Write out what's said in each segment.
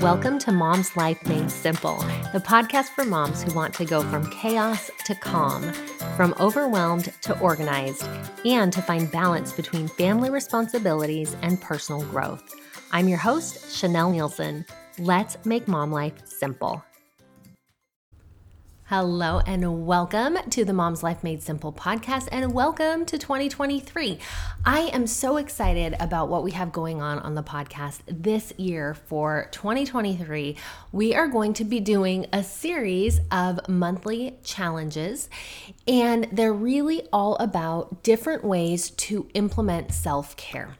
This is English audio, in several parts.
Welcome to Mom's Life Made Simple, the podcast for moms who want to go from chaos to calm, from overwhelmed to organized, and to find balance between family responsibilities and personal growth. I'm your host, Chanelle Neilson. Let's make mom life simple. Hello and welcome to the Mom's Life Made Simple podcast and welcome to 2023. I am so excited about what we have going on on the podcast this year for 2023. We are going to be doing a series of monthly challenges, and they're really all about different ways to implement self care.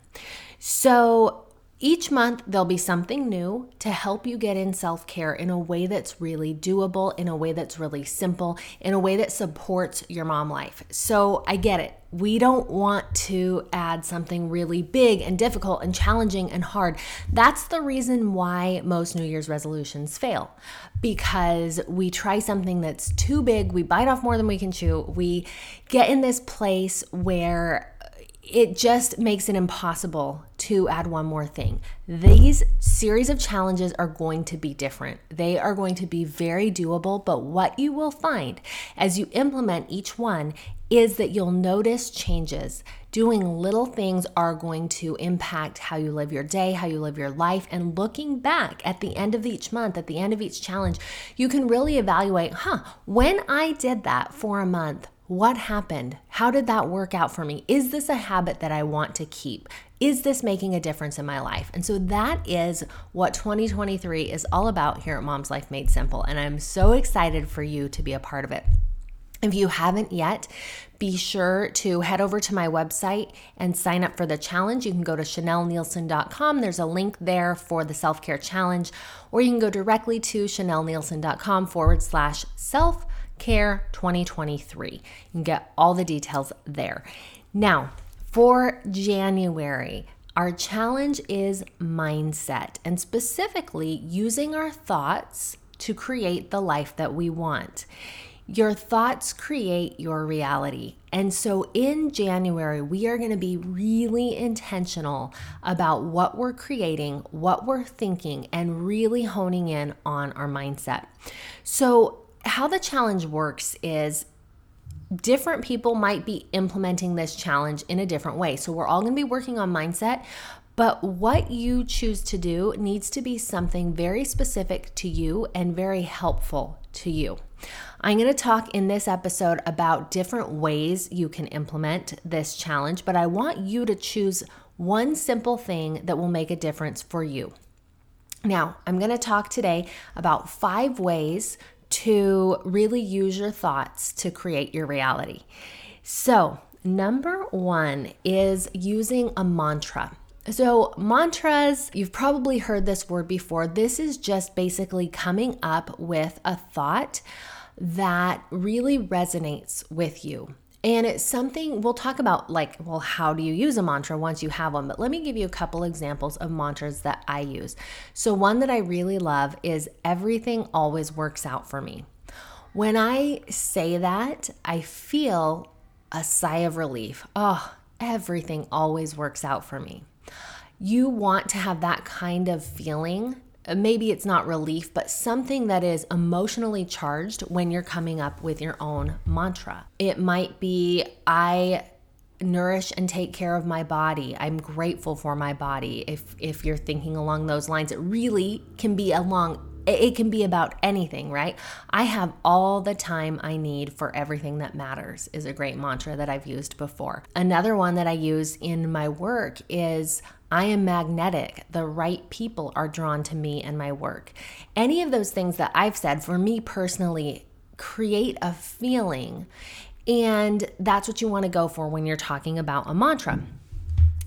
So, each month, there'll be something new to help you get in self care in a way that's really doable, in a way that's really simple, in a way that supports your mom life. So I get it. We don't want to add something really big and difficult and challenging and hard. That's the reason why most New Year's resolutions fail because we try something that's too big, we bite off more than we can chew, we get in this place where it just makes it impossible to add one more thing. These series of challenges are going to be different. They are going to be very doable, but what you will find as you implement each one is that you'll notice changes. Doing little things are going to impact how you live your day, how you live your life. And looking back at the end of each month, at the end of each challenge, you can really evaluate huh, when I did that for a month, what happened? How did that work out for me? Is this a habit that I want to keep? Is this making a difference in my life? And so that is what 2023 is all about here at Mom's Life Made Simple. And I'm so excited for you to be a part of it. If you haven't yet, be sure to head over to my website and sign up for the challenge. You can go to chanelleneilson.com. There's a link there for the self care challenge, or you can go directly to chanelleneilson.com forward slash self Care 2023. You can get all the details there. Now, for January, our challenge is mindset and specifically using our thoughts to create the life that we want. Your thoughts create your reality. And so in January, we are going to be really intentional about what we're creating, what we're thinking, and really honing in on our mindset. So how the challenge works is different people might be implementing this challenge in a different way. So we're all going to be working on mindset, but what you choose to do needs to be something very specific to you and very helpful to you. I'm going to talk in this episode about different ways you can implement this challenge, but I want you to choose one simple thing that will make a difference for you. Now, I'm going to talk today about five ways to really use your thoughts to create your reality. So, number one is using a mantra. So, mantras, you've probably heard this word before. This is just basically coming up with a thought that really resonates with you. And it's something we'll talk about, like, well, how do you use a mantra once you have one? But let me give you a couple examples of mantras that I use. So, one that I really love is everything always works out for me. When I say that, I feel a sigh of relief. Oh, everything always works out for me. You want to have that kind of feeling Uh, maybe it's not relief, but something that is emotionally charged when you're coming up with your own mantra. It might be, I nourish and take care of my body. I'm grateful for my body. If if you're thinking along those lines, it really can be along it can be about anything, right? I have all the time I need for everything that matters is a great mantra that I've used before. Another one that I use in my work is I am magnetic. The right people are drawn to me and my work. Any of those things that I've said for me personally create a feeling. And that's what you want to go for when you're talking about a mantra.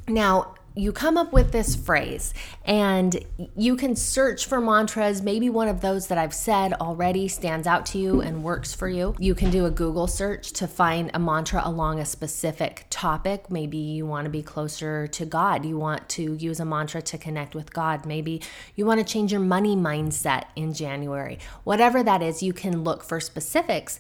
Now, you come up with this phrase and you can search for mantras. Maybe one of those that I've said already stands out to you and works for you. You can do a Google search to find a mantra along a specific topic. Maybe you want to be closer to God. You want to use a mantra to connect with God. Maybe you want to change your money mindset in January. Whatever that is, you can look for specifics.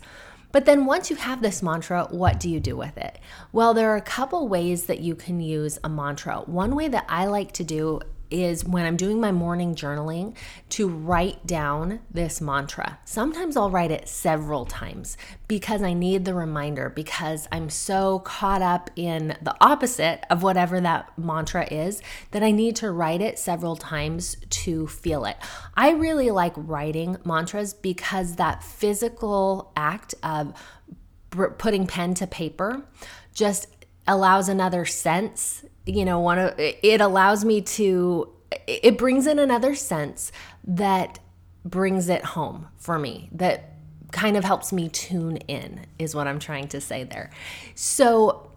But then once you have this mantra, what do you do with it? Well, there are a couple ways that you can use a mantra. One way that I like to do is when I'm doing my morning journaling to write down this mantra. Sometimes I'll write it several times because I need the reminder, because I'm so caught up in the opposite of whatever that mantra is that I need to write it several times to feel it. I really like writing mantras because that physical act of putting pen to paper just allows another sense you know one of it allows me to it brings in another sense that brings it home for me that kind of helps me tune in is what i'm trying to say there. So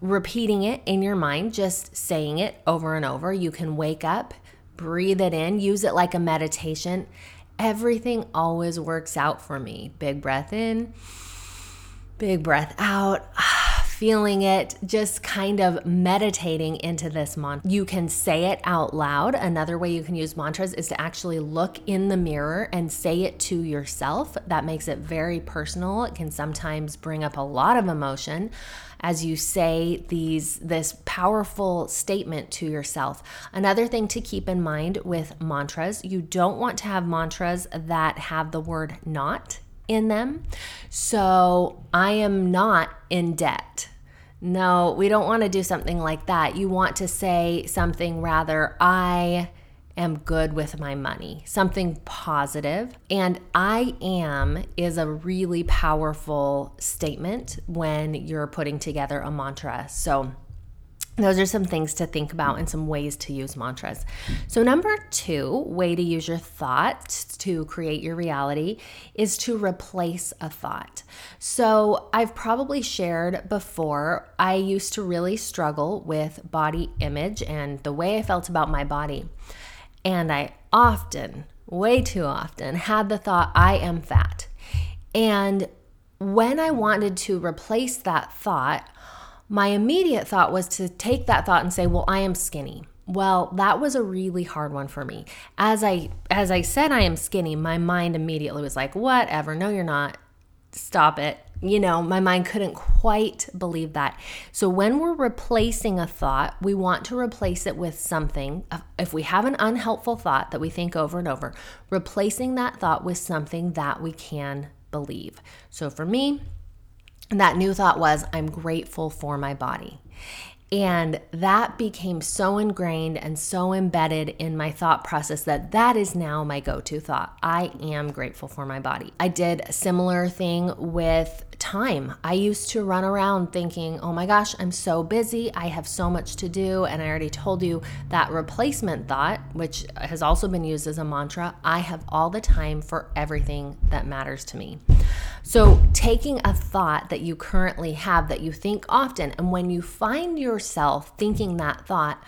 repeating it in your mind just saying it over and over you can wake up breathe it in use it like a meditation. Everything always works out for me. Big breath in big breath out feeling it, just kind of meditating into this mantra. You can say it out loud. Another way you can use mantras is to actually look in the mirror and say it to yourself. That makes it very personal. It can sometimes bring up a lot of emotion as you say these this powerful statement to yourself. Another thing to keep in mind with mantras, you don't want to have mantras that have the word not in them. So I am not in debt. No, we don't want to do something like that. You want to say something rather, I am good with my money, something positive. And I am is a really powerful statement when you're putting together a mantra. So, those are some things to think about and some ways to use mantras. So, number two way to use your thoughts to create your reality is to replace a thought. So, I've probably shared before, I used to really struggle with body image and the way I felt about my body. And I often, way too often, had the thought, I am fat. And when I wanted to replace that thought, my immediate thought was to take that thought and say, well, I am skinny. Well, that was a really hard one for me. As I as I said I am skinny, my mind immediately was like, whatever, no you're not. Stop it. You know, my mind couldn't quite believe that. So when we're replacing a thought, we want to replace it with something. If we have an unhelpful thought that we think over and over, replacing that thought with something that we can believe. So for me, and that new thought was, I'm grateful for my body. And that became so ingrained and so embedded in my thought process that that is now my go to thought. I am grateful for my body. I did a similar thing with time. I used to run around thinking, oh my gosh, I'm so busy. I have so much to do. And I already told you that replacement thought, which has also been used as a mantra I have all the time for everything that matters to me. So, taking a thought that you currently have that you think often, and when you find yourself thinking that thought,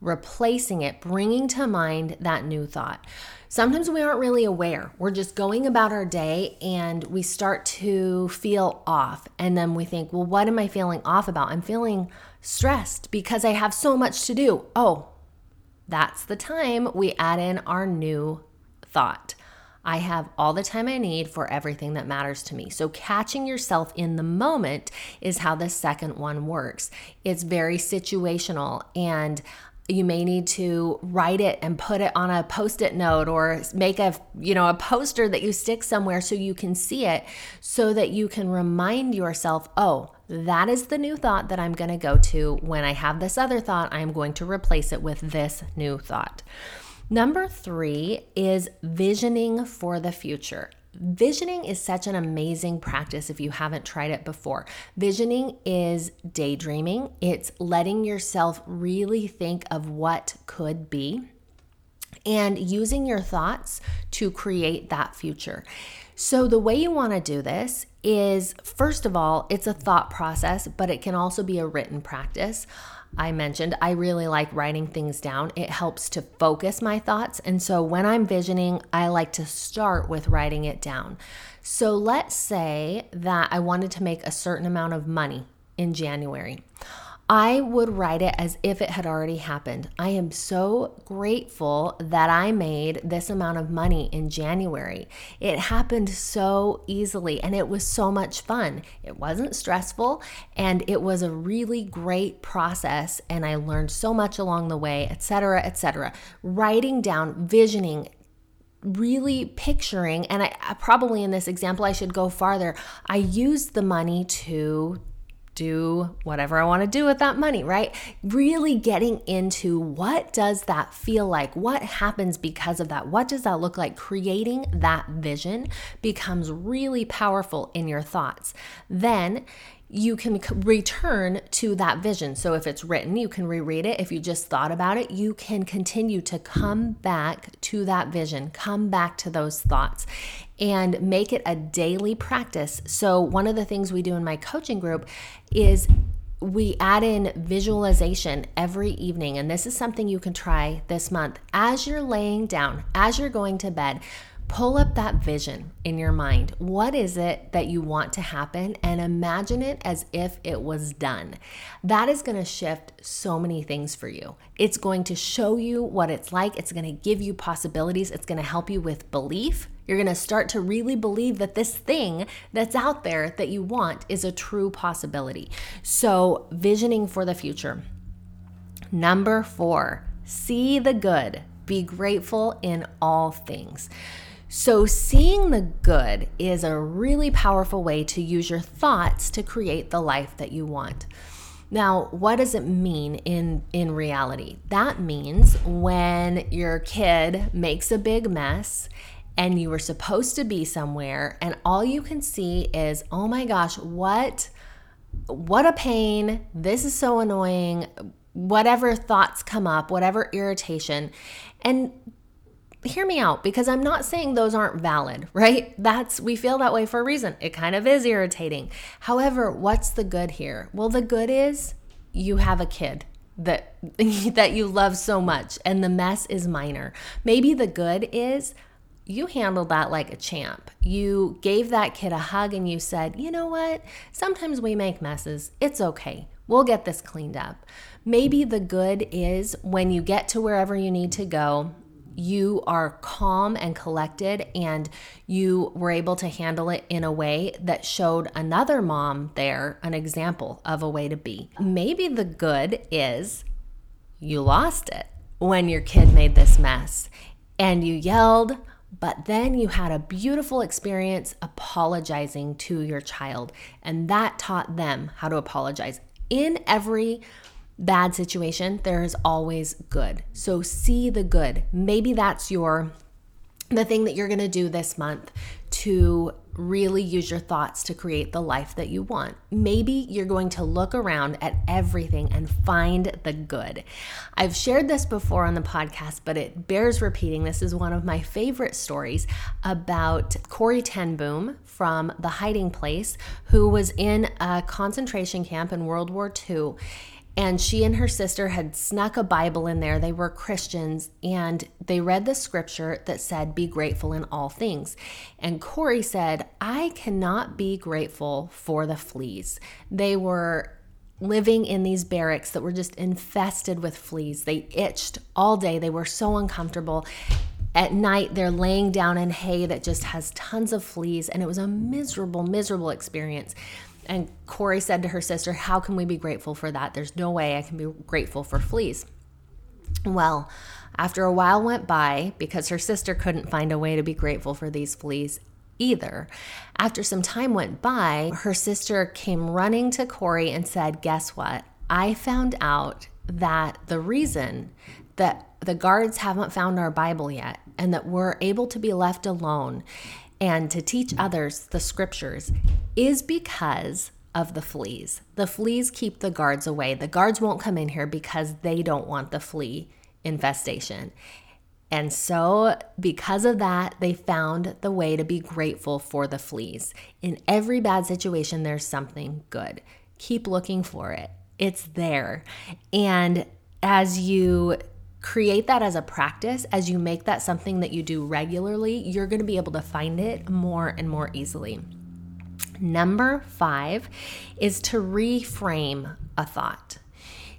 replacing it, bringing to mind that new thought. Sometimes we aren't really aware. We're just going about our day and we start to feel off. And then we think, well, what am I feeling off about? I'm feeling stressed because I have so much to do. Oh, that's the time we add in our new thought. I have all the time I need for everything that matters to me. So, catching yourself in the moment is how the second one works. It's very situational. And you may need to write it and put it on a post-it note or make a you know a poster that you stick somewhere so you can see it so that you can remind yourself oh that is the new thought that I'm going to go to when I have this other thought I'm going to replace it with this new thought Number three is visioning for the future. Visioning is such an amazing practice if you haven't tried it before. Visioning is daydreaming, it's letting yourself really think of what could be and using your thoughts to create that future. So, the way you want to do this is first of all, it's a thought process, but it can also be a written practice. I mentioned, I really like writing things down. It helps to focus my thoughts. And so when I'm visioning, I like to start with writing it down. So let's say that I wanted to make a certain amount of money in January. I would write it as if it had already happened. I am so grateful that I made this amount of money in January. It happened so easily and it was so much fun. It wasn't stressful and it was a really great process and I learned so much along the way, etc., etc. Writing down, visioning, really picturing, and I, probably in this example, I should go farther. I used the money to do whatever I want to do with that money, right? Really getting into what does that feel like? What happens because of that? What does that look like? Creating that vision becomes really powerful in your thoughts. Then you can return to that vision. So if it's written, you can reread it. If you just thought about it, you can continue to come back to that vision, come back to those thoughts and make it a daily practice. So one of the things we do in my coaching group is we add in visualization every evening. And this is something you can try this month. As you're laying down, as you're going to bed, Pull up that vision in your mind. What is it that you want to happen? And imagine it as if it was done. That is going to shift so many things for you. It's going to show you what it's like, it's going to give you possibilities, it's going to help you with belief. You're going to start to really believe that this thing that's out there that you want is a true possibility. So, visioning for the future. Number four, see the good. Be grateful in all things. So, seeing the good is a really powerful way to use your thoughts to create the life that you want. Now, what does it mean in in reality? That means when your kid makes a big mess and you were supposed to be somewhere and all you can see is, "Oh my gosh, what what a pain. This is so annoying." Whatever thoughts come up, whatever irritation. And hear me out because I'm not saying those aren't valid, right? That's we feel that way for a reason. It kind of is irritating. However, what's the good here? Well, the good is you have a kid that that you love so much and the mess is minor. Maybe the good is you handled that like a champ. You gave that kid a hug and you said, "You know what? Sometimes we make messes. It's okay. We'll get this cleaned up." Maybe the good is when you get to wherever you need to go you are calm and collected and you were able to handle it in a way that showed another mom there an example of a way to be. Maybe the good is you lost it when your kid made this mess and you yelled, but then you had a beautiful experience apologizing to your child, and that taught them how to apologize. In every bad situation, there is always good. So see the good. Maybe that's your the thing that you're going to do this month to really use your thoughts to create the life that you want. Maybe you're going to look around at everything and find the good. I've shared this before on the podcast, but it bears repeating. This is one of my favorite stories about Corrie ten Boom from The Hiding Place, who was in a concentration camp in World War II and she and her sister had snuck a Bible in there. They were Christians and they read the scripture that said, Be grateful in all things. And Corrie said, I cannot be grateful for the fleas. They were living in these barracks that were just infested with fleas. They itched all day, they were so uncomfortable. At night, they're laying down in hay that just has tons of fleas, and it was a miserable, miserable experience. And Corrie said to her sister, How can we be grateful for that? There's no way I can be grateful for fleas. Well, after a while went by, because her sister couldn't find a way to be grateful for these fleas either, after some time went by, her sister came running to Corrie and said, Guess what? I found out that the reason that the guards haven't found our Bible yet and that we're able to be left alone and to teach others the scriptures is because of the fleas. The fleas keep the guards away. The guards won't come in here because they don't want the flea infestation. And so, because of that, they found the way to be grateful for the fleas. In every bad situation, there's something good. Keep looking for it, it's there. And as you create that as a practice, as you make that something that you do regularly, you're going to be able to find it more and more easily. Number five is to reframe a thought.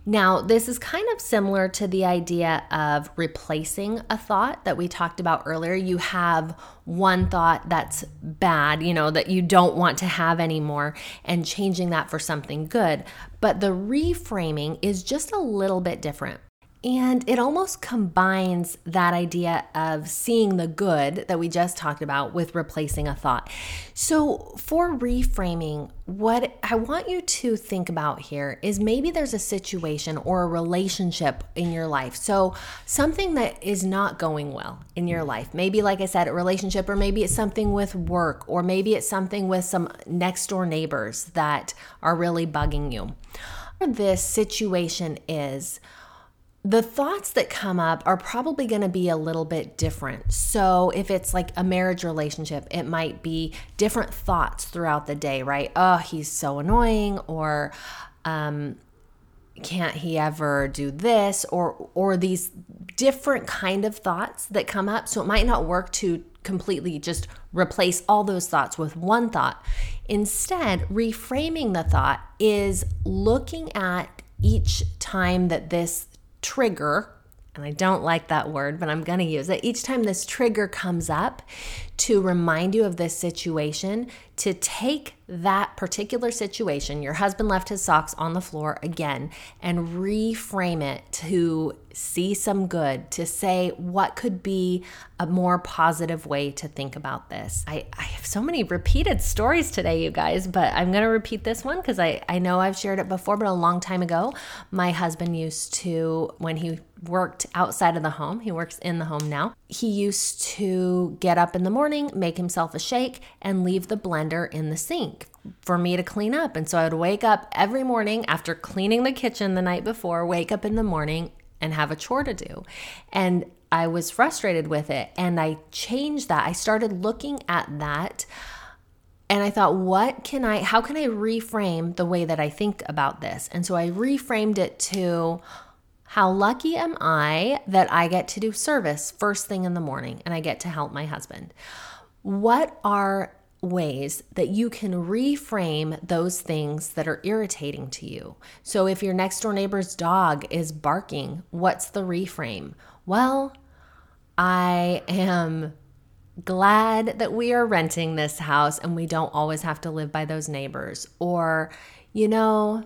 Now, this is kind of similar to the idea of replacing a thought that we talked about earlier. You have one thought that's bad, you know, that you don't want to have anymore, and changing that for something good. But the reframing is just a little bit different. And it almost combines that idea of seeing the good that we just talked about with replacing a thought. So, for reframing, what I want you to think about here is maybe there's a situation or a relationship in your life. So, something that is not going well in your life. Maybe, like I said, a relationship, or maybe it's something with work, or maybe it's something with some next door neighbors that are really bugging you. This situation is the thoughts that come up are probably going to be a little bit different. So, if it's like a marriage relationship, it might be different thoughts throughout the day, right? Oh, he's so annoying, or um, can't he ever do this, or or these different kind of thoughts that come up. So, it might not work to completely just replace all those thoughts with one thought. Instead, reframing the thought is looking at each time that this trigger, and I don't like that word, but I'm going to use it. Each time this trigger comes up to remind you of this situation, to take that particular situation, your husband left his socks on the floor again, and reframe it to see some good, to say what could be a more positive way to think about this. I, I have so many repeated stories today, you guys, but I'm going to repeat this one because I, I know I've shared it before, but a long time ago, my husband used to, when he worked outside of the home, he works in the home now, he used to get up in the morning, make himself a shake, and leave the blender in the sink for me to clean up. And so I would wake up every morning after cleaning the kitchen the night before, wake up in the morning and have a chore to do. And I was frustrated with it. And I changed that. I started looking at that. And I thought, what can I, how can I reframe the way that I think about this? And so I reframed it to, how lucky am I that I get to do service first thing in the morning and I get to help my husband? What are ways that you can reframe those things that are irritating to you. So, if your next door neighbor's dog is barking, what's the reframe? Well, I am glad that we are renting this house and we don't always have to live by those neighbors. Or, you know,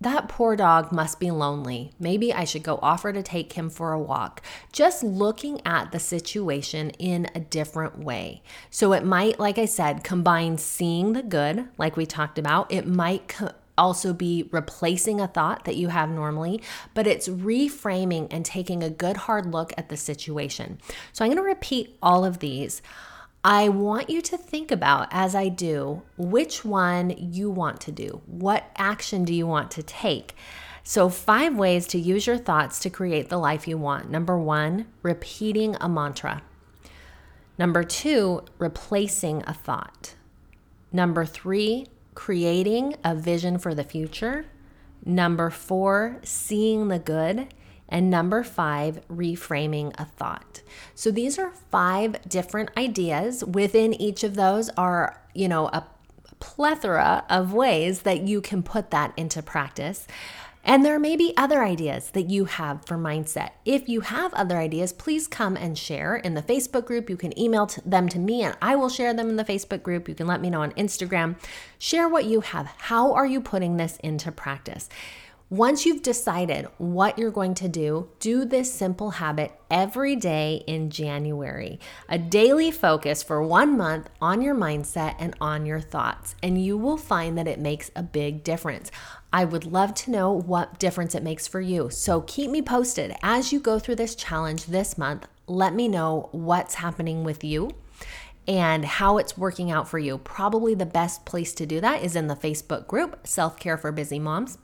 that poor dog must be lonely. Maybe I should go offer to take him for a walk. Just looking at the situation in a different way. So it might, like I said, combine seeing the good, like we talked about. It might co- also be replacing a thought that you have normally, but it's reframing and taking a good hard look at the situation. So I'm going to repeat all of these. I want you to think about, as I do, which one you want to do. What action do you want to take? So, five ways to use your thoughts to create the life you want. Number one, repeating a mantra. Number two, replacing a thought. Number three, creating a vision for the future. Number four, seeing the good. And number five, reframing a thought. So these are five different ideas. Within each of those are, you know, a plethora of ways that you can put that into practice. And there may be other ideas that you have for mindset. If you have other ideas, please come and share in the Facebook group. You can email them to me and I will share them in the Facebook group. You can let me know on Instagram. Share what you have. How are you putting this into practice? Once you've decided what you're going to do, do this simple habit every day in January. A daily focus for one month on your mindset and on your thoughts, and you will find that it makes a big difference. I would love to know what difference it makes for you. So keep me posted as you go through this challenge this month. Let me know what's happening with you and how it's working out for you. Probably the best place to do that is in the Facebook group, Self Care for Busy Moms.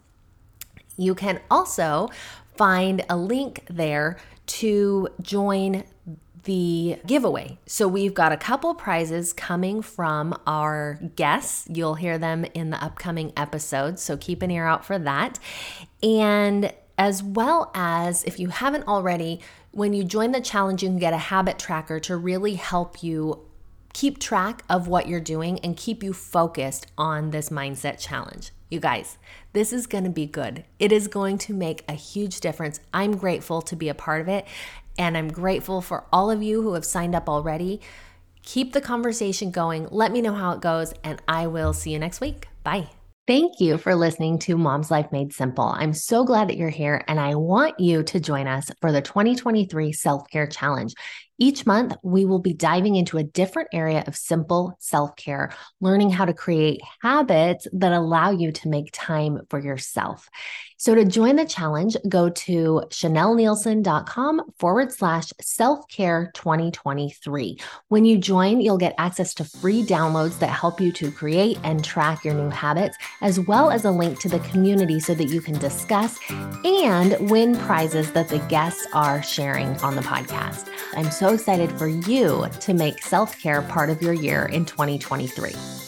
You can also find a link there to join the giveaway. So we've got a couple prizes coming from our guests. You'll hear them in the upcoming episodes, so keep an ear out for that. And as well as if you haven't already, when you join the challenge, you can get a habit tracker to really help you keep track of what you're doing and keep you focused on this mindset challenge. You guys, this is going to be good. It is going to make a huge difference. I'm grateful to be a part of it, and I'm grateful for all of you who have signed up already. Keep the conversation going. Let me know how it goes, and I will see you next week. Bye. Thank you for listening to Mom's Life Made Simple. I'm so glad that you're here, and I want you to join us for the 2023 Self Care Challenge. Each month, we will be diving into a different area of simple self care, learning how to create habits that allow you to make time for yourself. So, to join the challenge, go to chanelleneilson.com forward slash self care 2023. When you join, you'll get access to free downloads that help you to create and track your new habits, as well as a link to the community so that you can discuss and win prizes that the guests are sharing on the podcast. I'm so excited for you to make self care part of your year in 2023.